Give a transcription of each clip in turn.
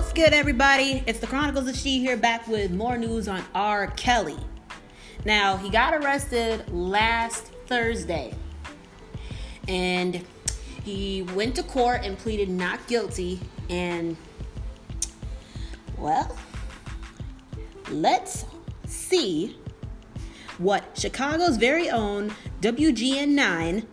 What's good, everybody? It's the Chronicles of She here, back with more news on R. Kelly. Now, he got arrested last Thursday, and he went to court and pleaded not guilty. And, well, let's see what Chicago's very own WGN9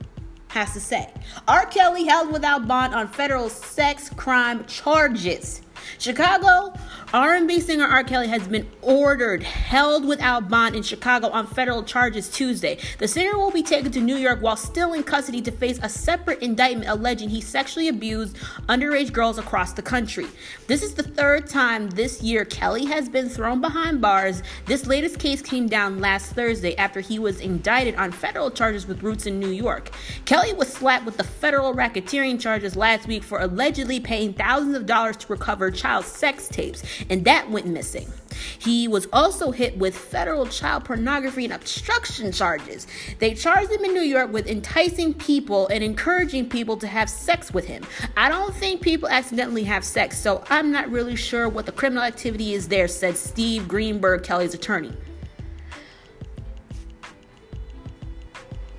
has to say. R. Kelly held without bond on federal sex crime charges. Chicago R&B singer R. Kelly has been ordered held without bond in Chicago on federal charges Tuesday. The singer will be taken to New York while still in custody to face a separate indictment alleging he sexually abused underage girls across the country. This is the third time this year Kelly has been thrown behind bars. This latest case came down last Thursday after he was indicted on federal charges with roots in New York. Kelly was slapped with the federal racketeering charges last week for allegedly paying thousands of dollars to recover child sex tapes and that went missing. He was also hit with federal child pornography and obstruction charges. They charged him in New York with enticing people and encouraging people to have sex with him. I don't think people accidentally have sex, so I'm not really sure what the criminal activity is there, said Steve Greenberg, Kelly's attorney.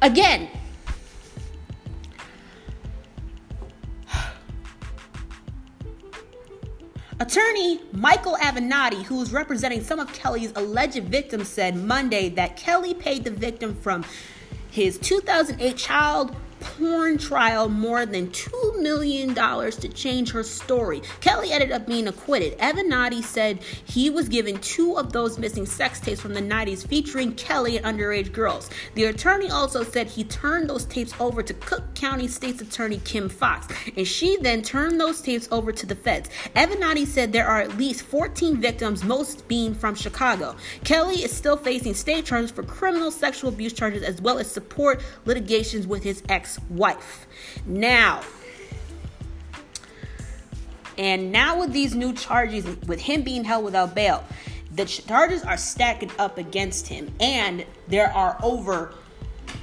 Again, Attorney Michael Avenatti, who is representing some of Kelly's alleged victims, said Monday that Kelly paid the victim from his 2008 child porn trial more than $2 million to change her story. Kelly ended up being acquitted. Avenatti said he was given two of those missing sex tapes from the 90s featuring Kelly and underage girls. The attorney also said he turned those tapes over to Cook County State's Attorney Kim Foxx, and she then turned those tapes over to the feds. Avenatti said there are at least 14 victims, most being from Chicago. Kelly is still facing state charges for criminal sexual abuse charges as well as support litigations with his ex wife. Now, and now with these new charges, with him being held without bail, the charges are stacking up against him, and there are over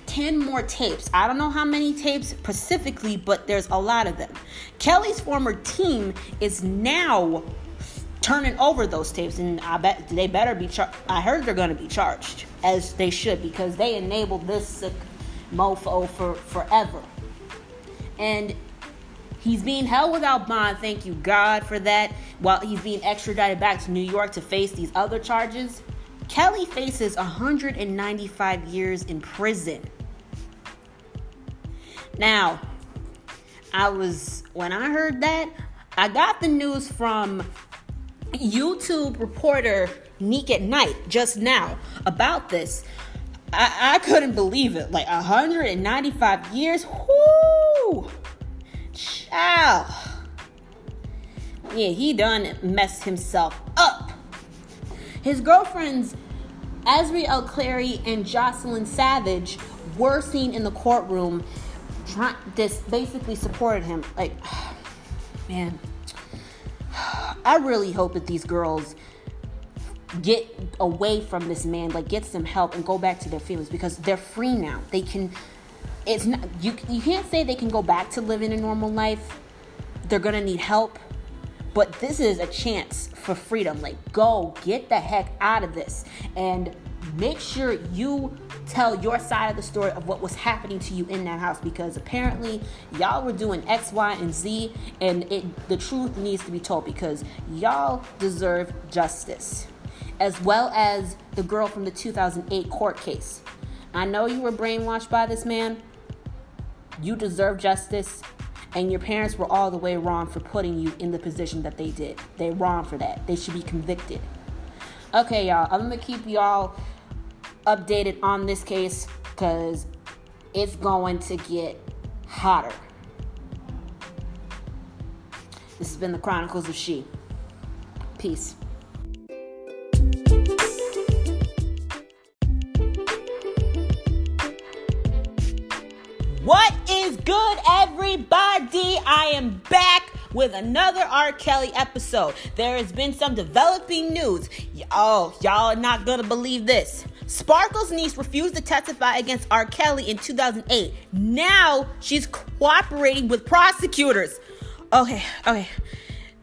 10 more tapes. I don't know how many tapes specifically, but there's a lot of them. Kelly's former team is now turning over those tapes, and I bet they better be. Char- I heard they're going to be charged as they should because they enabled this mofo for forever. And he's being held without bond. Thank you, God, for that. While he's being extradited back to New York to face these other charges, Kelly faces 195 years in prison. Now, I was, when I heard that, I got the news from YouTube reporter Neek at Night just now about this. I, I couldn't believe it. Like 195 years. Whoo! Child. Yeah, he done messed himself up. His girlfriends, Azriel Clary and Joycelyn Savage, were seen in the courtroom. Trying, this basically supported him. Like, man, I really hope that these girls get away from this man, like get some help and go back to their feelings because they're free now. They can it's not you you can't say they can go back to living a normal life. They're going to need help. But this is a chance for freedom. Like go get the heck out of this and make sure you tell your side of the story of what was happening to you in that house because apparently y'all were doing X, Y, and Z, and it the truth needs to be told because y'all deserve justice as well as the girl from the 2008 court case. I know you were brainwashed by this man. You deserve justice, and your parents were all the way wrong for putting you in the position that they did. They're wrong for that. They should be convicted. Okay, y'all, I'm gonna keep y'all updated on this case because it's going to get hotter. This has been the Chronicles of She. Peace. Everybody? I am back with another R. Kelly episode. There has been some developing news. Oh, y'all are not gonna believe this. Sparkle's niece refused to testify against R. Kelly in 2008. Now she's cooperating with prosecutors. Okay, okay.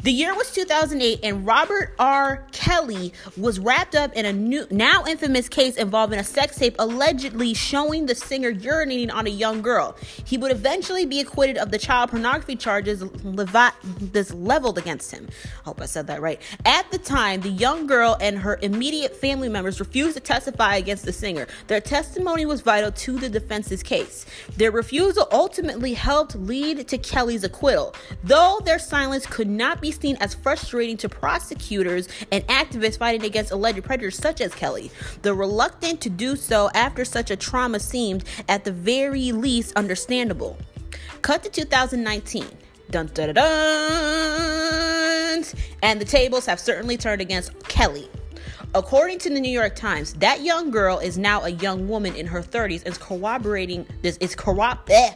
The year was 2008, and Robert R. Kelly was wrapped up in a new, now infamous case involving a sex tape allegedly showing the singer urinating on a young girl. He would eventually be acquitted of the child pornography charges this leveled against him. I hope I said that right. At the time, the young girl and her immediate family members refused to testify against the singer. Their testimony was vital to the defense's case. Their refusal ultimately helped lead to Kelly's acquittal, though their silence could not be seen as frustrating to prosecutors and activists fighting against alleged predators such as Kelly. The reluctant to do so after such a trauma seemed, at the very least, understandable. Cut to 2019. Dun, dun, dun, and the tables have certainly turned against Kelly. According to the New York Times, that young girl is now a young woman in her 30s and is corroborating this is corrupt eh,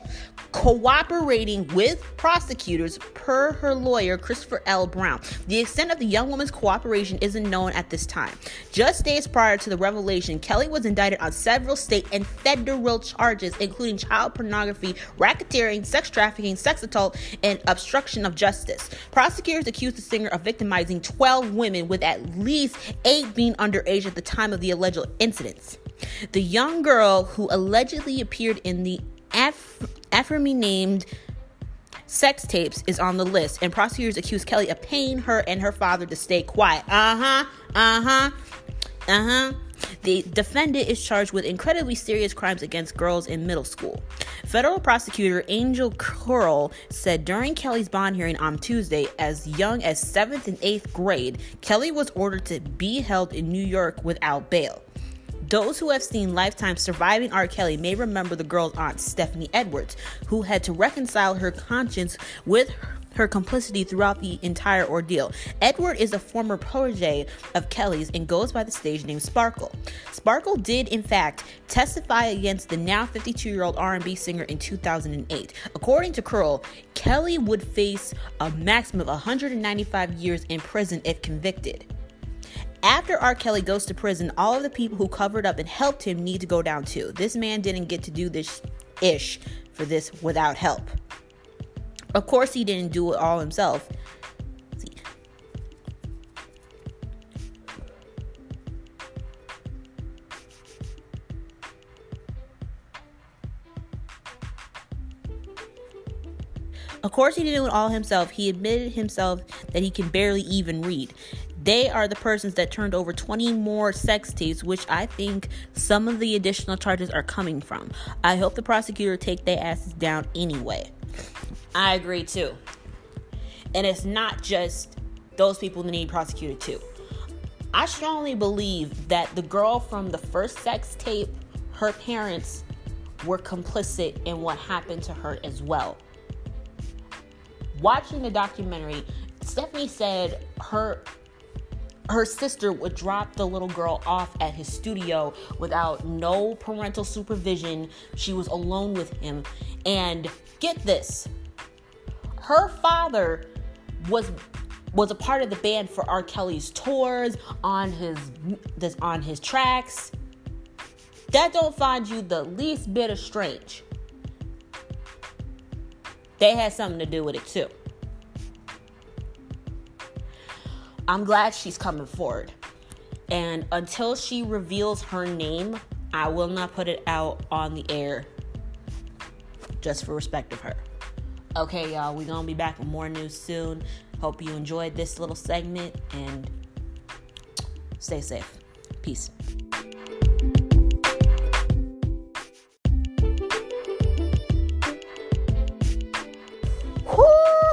cooperating with prosecutors per her lawyer Christopher L. Brown. The extent of the young woman's cooperation isn't known at this time. Just days prior to the revelation, Kelly was indicted on several state and federal charges including child pornography, racketeering, sex trafficking, sex assault, and obstruction of justice. Prosecutors accused the singer of victimizing 12 women with at least 8 being underage at the time of the alleged incidents. The young girl who allegedly appeared in the me named sex tapes is on the list, and prosecutors accuse Kelly of paying her and her father to stay quiet. Uh huh, uh huh, uh huh. The defendant is charged with incredibly serious crimes against girls in middle school. Federal prosecutor Angel Krull said during Kelly's bond hearing on Tuesday, as young as 7th and 8th grade, Kelly was ordered to be held in New York without bail. Those who have seen Lifetime surviving R. Kelly may remember the girl's aunt, Stephanie Edwards, who had to reconcile her conscience with her complicity throughout the entire ordeal. Edward is a former protege of Kelly's and goes by the stage name Sparkle. Sparkle did, in fact, testify against the now 52-year-old R&B singer in 2008. According to Krull, Kelly would face a maximum of 195 years in prison if convicted. After R. Kelly goes to prison, all of the people who covered up and helped him need to go down too. This man didn't get to do this ish for this without help. Of course, he didn't do it all himself. Of course, he didn't do it all himself. He admitted himself that he can barely even read. They are the persons that turned over 20 more sex tapes, which I think some of the additional charges are coming from. I hope the prosecutor take their asses down anyway. I agree too. And it's not just those people that need prosecuted too. I strongly believe that the girl from the first sex tape, her parents were complicit in what happened to her as well. Watching the documentary, Stephanie said her her sister would drop the little girl off at his studio without no parental supervision. She was alone with him. And get this her father was was a part of the band for R. Kelly's tours on his this on his tracks. That don't find you the least bit of strange. They had something to do with it too. I'm glad she's coming forward. And until she reveals her name, I will not put it out on the air just for respect of her. Okay, y'all, we're gonna be back with more news soon. Hope you enjoyed this little segment and stay safe. Peace.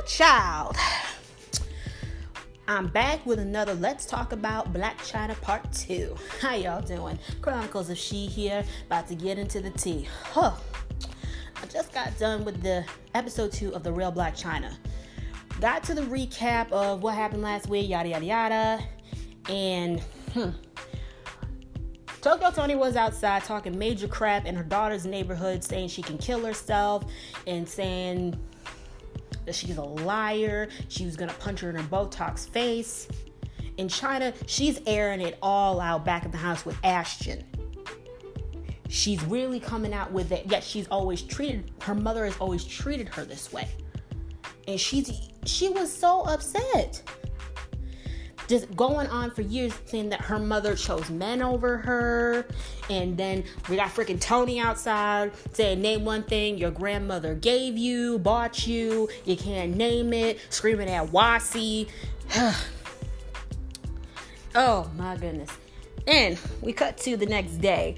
Child. I'm back with another Let's Talk About Blac Chyna Part 2. How y'all doing? Chronicles of She here, about to get into the tea. Huh. I just got done with the episode 2 of The Real Blac Chyna. Got to the recap of what happened last week, yada yada yada. And hmm, Tokyo Toni was outside talking major crap in her daughter's neighborhood, saying she can kill herself and saying that she's a liar. She was gonna punch her in her Botox face. In Chyna, she's airing it all out back at the house with Ashton. She's really coming out with it, yet she's always treated her mother has always treated her this way. and she's she was so upset just going on for years saying that her mother chose men over her. And then we got freaking Toni outside saying, Name one thing your grandmother gave you, bought you, you can't name it, screaming at Wasi. oh my goodness. And we cut to the next day.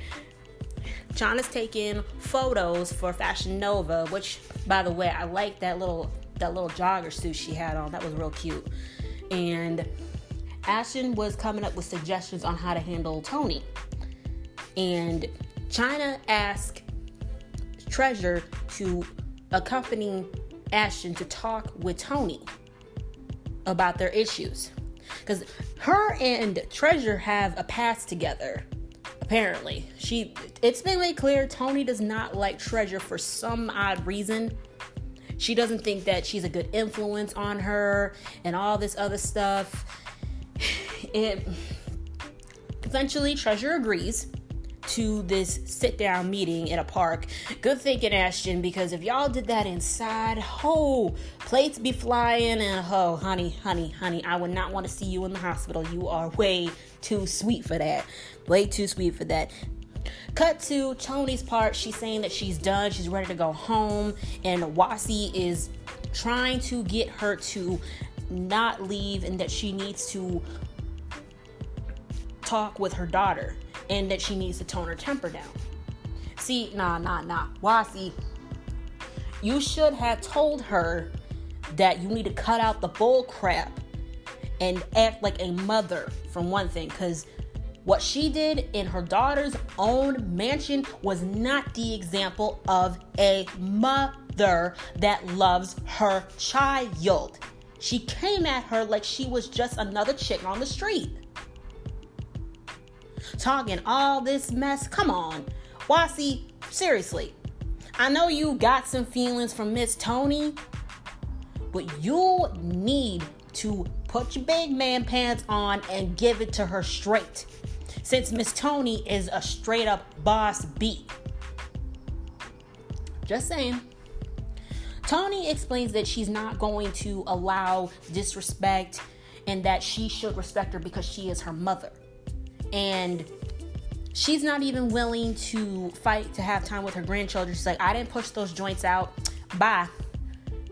John is taking photos for Fashion Nova, which by the way, I like that little that little jogger suit she had on. That was real cute. And Ashton was coming up with suggestions on how to handle Toni. And Chyna asked Treasure to accompany Ashton to talk with Toni about their issues. Because her and Treasure have a past together. Apparently, she it's been made clear Toni does not like Treasure for some odd reason. She doesn't think that she's a good influence on her and all this other stuff it eventually Treasure agrees to this sit down meeting in a park. Good thinking, Ashton, because if y'all did that inside, ho, plates be flying, and ho, honey, honey, honey, I would not want to see you in the hospital. You are way too sweet for that. Way too sweet for that. Cut to Toni's part. She's saying that she's done, she's ready to go home, and Wasi is trying to get her to not leave and that she needs to talk with her daughter and that she needs to tone her temper down. See, nah, nah, nah. Wasi, you should have told her that you need to cut out the bull crap and act like a mother, from one thing, because what she did in her daughter's own mansion was not the example of a mother that loves her child. She came at her like she was just another chick on the street talking all this mess. Come on. Wasi, seriously. I know you got some feelings from Miss Toni, but you need to put your big man pants on and give it to her straight. Since Miss Toni is a straight up boss beat. Just saying. Toni explains that she's not going to allow disrespect and that she should respect her because she is her mother and she's not even willing to fight to have time with her grandchildren. She's like, I didn't push those joints out. Bye.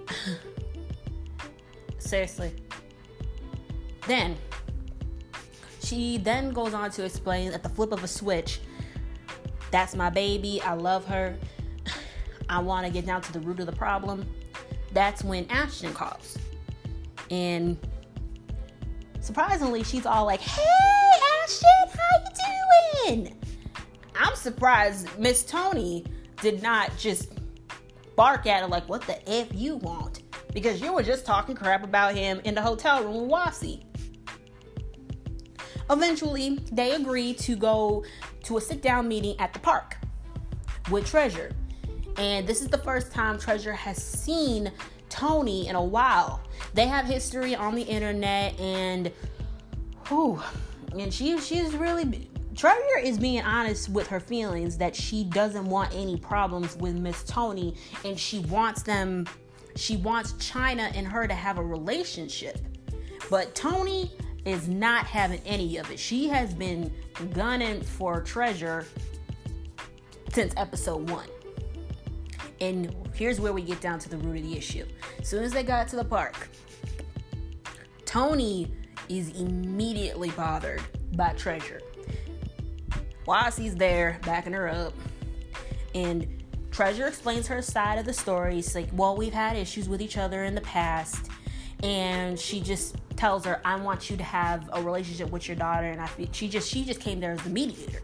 Seriously. Then she then goes on to explain at the flip of a switch, that's my baby. I love her. I want to get down to the root of the problem. That's when Ashton calls. And surprisingly, she's all like, hey, I'm surprised Miss Toni did not just bark at her like, what the F you want? Because you were just talking crap about him in the hotel room with. Eventually, they agree to go to a sit down meeting at the park with Treasure. And this is the first time Treasure has seen Toni in a while. They have history on the internet and whew, and she she's really Treasure is being honest with her feelings that she doesn't want any problems with Miss Toni and she wants them she wants Chyna and her to have a relationship. But Toni is not having any of it. She has been gunning for Treasure since episode 1. And here's where we get down to the root of the issue. As soon as they got to the park, Toni is immediately bothered by Treasure. Wasi's there, backing her up, and Treasure explains her side of the story. It's like, well, we've had issues with each other in the past, and she just tells her, "I want you to have a relationship with your daughter," and I she just she just came there as the mediator.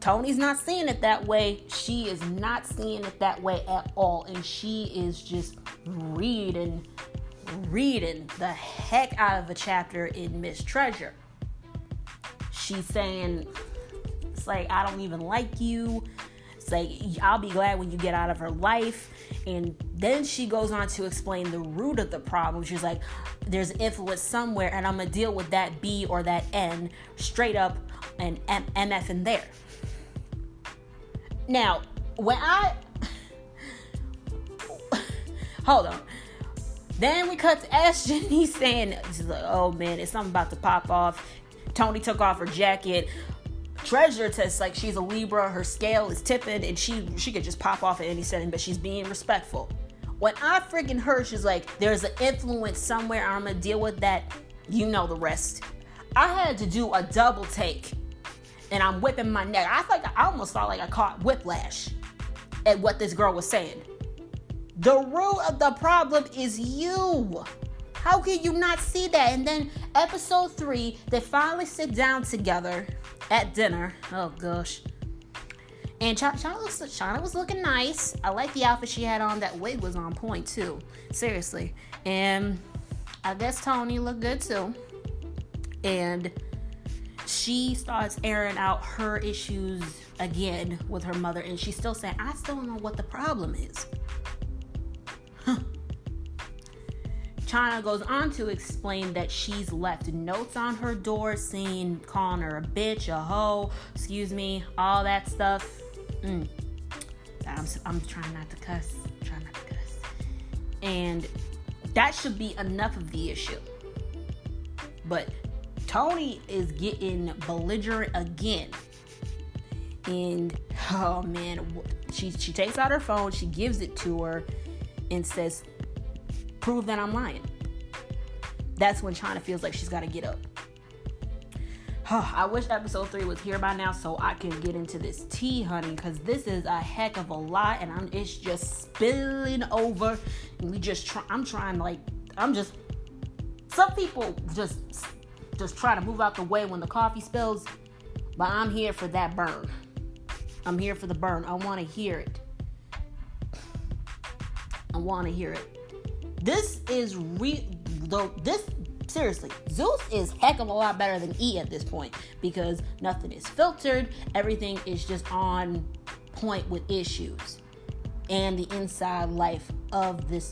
Toni's not seeing it that way. She is not seeing it that way at all, and she is just reading reading the heck out of a chapter in Miss Treasure. She's saying, it's like, I don't even like you. It's like, I'll be glad when you get out of her life. And then she goes on to explain the root of the problem. She's like, there's influence somewhere, and I'm gonna deal with that B or that N straight up and M- MF in there. Now, when I Hold on. Then we cut to Ashton. He's saying, oh man, it's something about to pop off. Toni took off her jacket. Treasure tests like she's a Libra, her scale is tipping, and she she could just pop off at any setting, but she's being respectful. When I freaking heard she's like, there's an influence somewhere, I'm gonna deal with that, you know the rest. I had to do a double take and I'm whipping my neck. I like I almost felt like I caught whiplash at what this girl was saying. The root of the problem is you. How can you not see that? And then episode three, they finally sit down together at dinner. Oh gosh. And Chyna, Chyna, looks, was looking nice. I like the outfit she had on. That wig was on point too. Seriously. And I guess Toni looked good too. And she starts airing out her issues again with her mother. And she's still saying, I still don't know what the problem is. Chyna goes on to explain that she's left notes on her door saying, calling her a bitch, a hoe, excuse me, all that stuff. Mm. I'm, I'm trying not to cuss. I'm trying not to cuss. And that should be enough of the issue. But Toni is getting belligerent again. And oh man, she she takes out her phone, she gives it to her, and says, prove that I'm lying. That's when Chyna feels like she's got to get up. I wish episode three was here by now so I can get into this tea, honey, because this is a heck of a lot, and I'm, it's just spilling over. And we just try. I'm trying like I'm just. Some people just just try to move out the way when the coffee spills, but I'm here for that burn. I'm here for the burn. I want to hear it. I want to hear it. This is re though this seriously, Zeus is heck of a lot better than E at this point because nothing is filtered, everything is just on point with issues and the inside life of this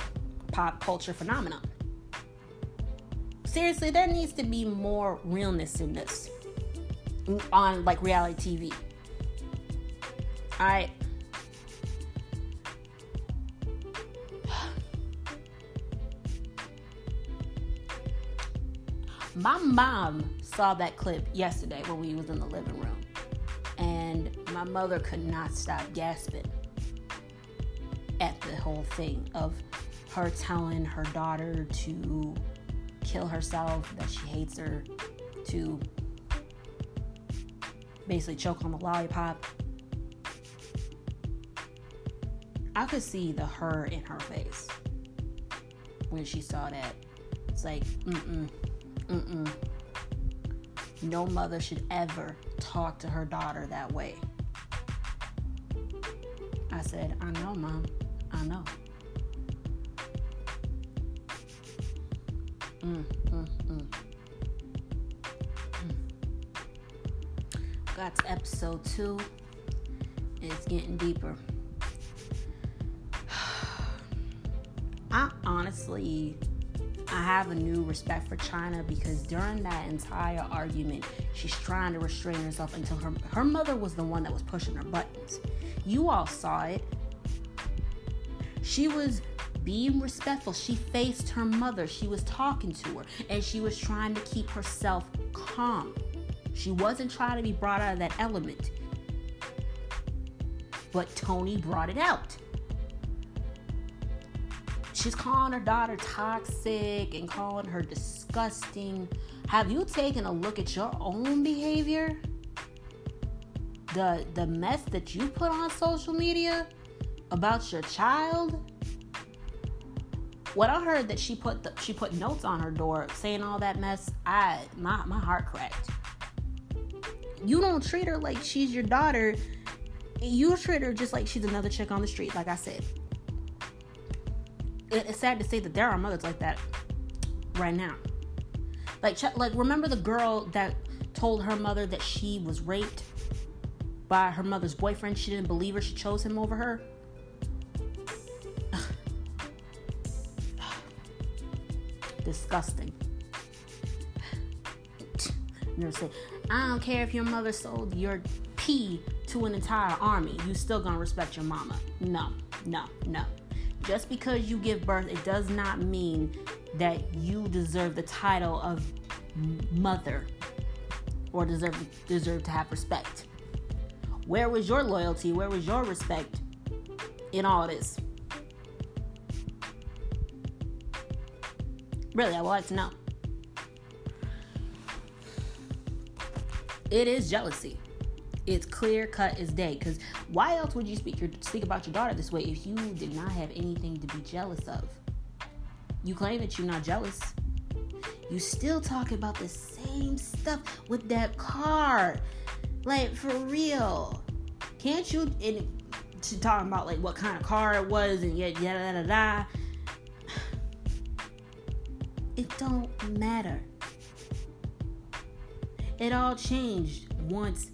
pop culture phenomenon. Seriously, there needs to be more realness in this on like reality TV. All right. My mom saw that clip yesterday when we was in the living room. And my mother could not stop gasping at the whole thing of her telling her daughter to kill herself, that she hates her, to basically choke on the lollipop. I could see the her in her face when she saw that. It's like, mm mm. Mm-mm. No mother should ever talk to her daughter that way. I said, I know, mom. I know. Mm, mm, mm. Got to episode two. It's getting deeper. I honestly I have a new respect for Chyna because during that entire argument, she's trying to restrain herself until her her mother was the one that was pushing her buttons. You all saw it. She was being respectful. She faced her mother. She was talking to her and she was trying to keep herself calm. She wasn't trying to be brought out of that element. But Toni brought it out she's calling her daughter toxic and calling her disgusting. Have you taken a look at your own behavior? The the mess that you put on social media about your child? When I heard that she put the, she put notes on her door saying all that mess, I my my heart cracked. You don't treat her like she's your daughter. You treat her just like she's another chick on the street, like I said it's sad to say that there are mothers like that right now. Like, like remember the girl that told her mother that she was raped by her mother's boyfriend. She didn't believe her. She chose him over her. Disgusting. You say, I don't care if your mother sold your pee to an entire army. You still gonna respect your mama. No, no, no. Just because you give birth, it does not mean that you deserve the title of mother or deserve deserve to have respect. Where was your loyalty? Where was your respect in all this? Really, I would like to know. It is jealousy. It's clear cut as day. Because why else would you speak your speak about your daughter this way if you did not have anything to be jealous of? You claim that you're not jealous. You still talk about the same stuff with that car. Like for real. Can't you and talking about like what kind of car it was and yet yada da da. It don't matter. It all changed once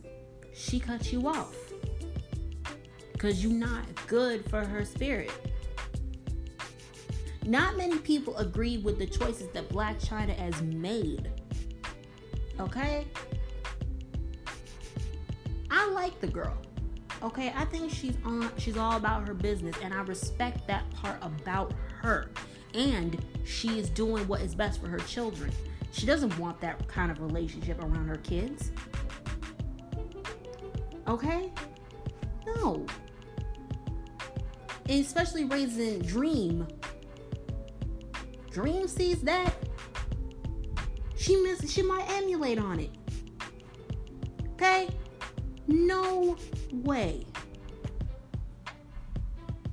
she cut you off. Because you're not good for her spirit. Not many people agree with the choices that Blac Chyna has made. Okay? I like the girl. Okay, I think she's on she's all about her business and I respect that part about her. And she is doing what is best for her children. She doesn't want that kind of relationship around her kids. Okay? No. And especially raising Dream. Dream sees that. She miss she might emulate on it. Okay? No way.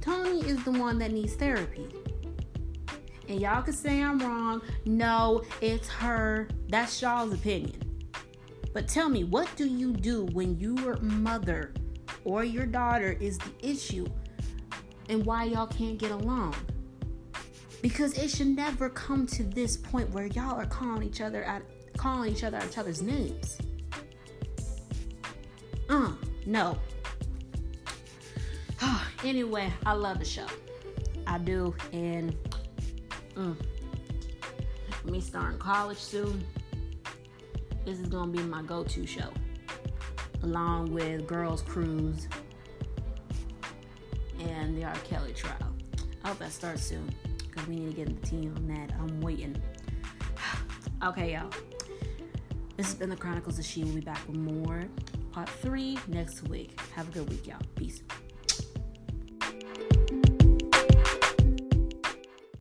Toni is the one that needs therapy. And y'all can say I'm wrong. No, it's her. That's y'all's opinion. But tell me, what do you do when your mother or your daughter is the issue and why y'all can't get along? Because it should never come to this point where y'all are calling each other out calling each other each other's names. Uh, no. anyway, I love the show. I do, and mm, me starting college soon this is gonna be my go-to show, along with Girls Cruise and the R. Kelly trial. I hope that starts soon because we need to get the team on that. I'm waiting. okay, y'all. This has been the Chronicles of She. We'll be back with more part three next week. Have a good week, y'all. Peace.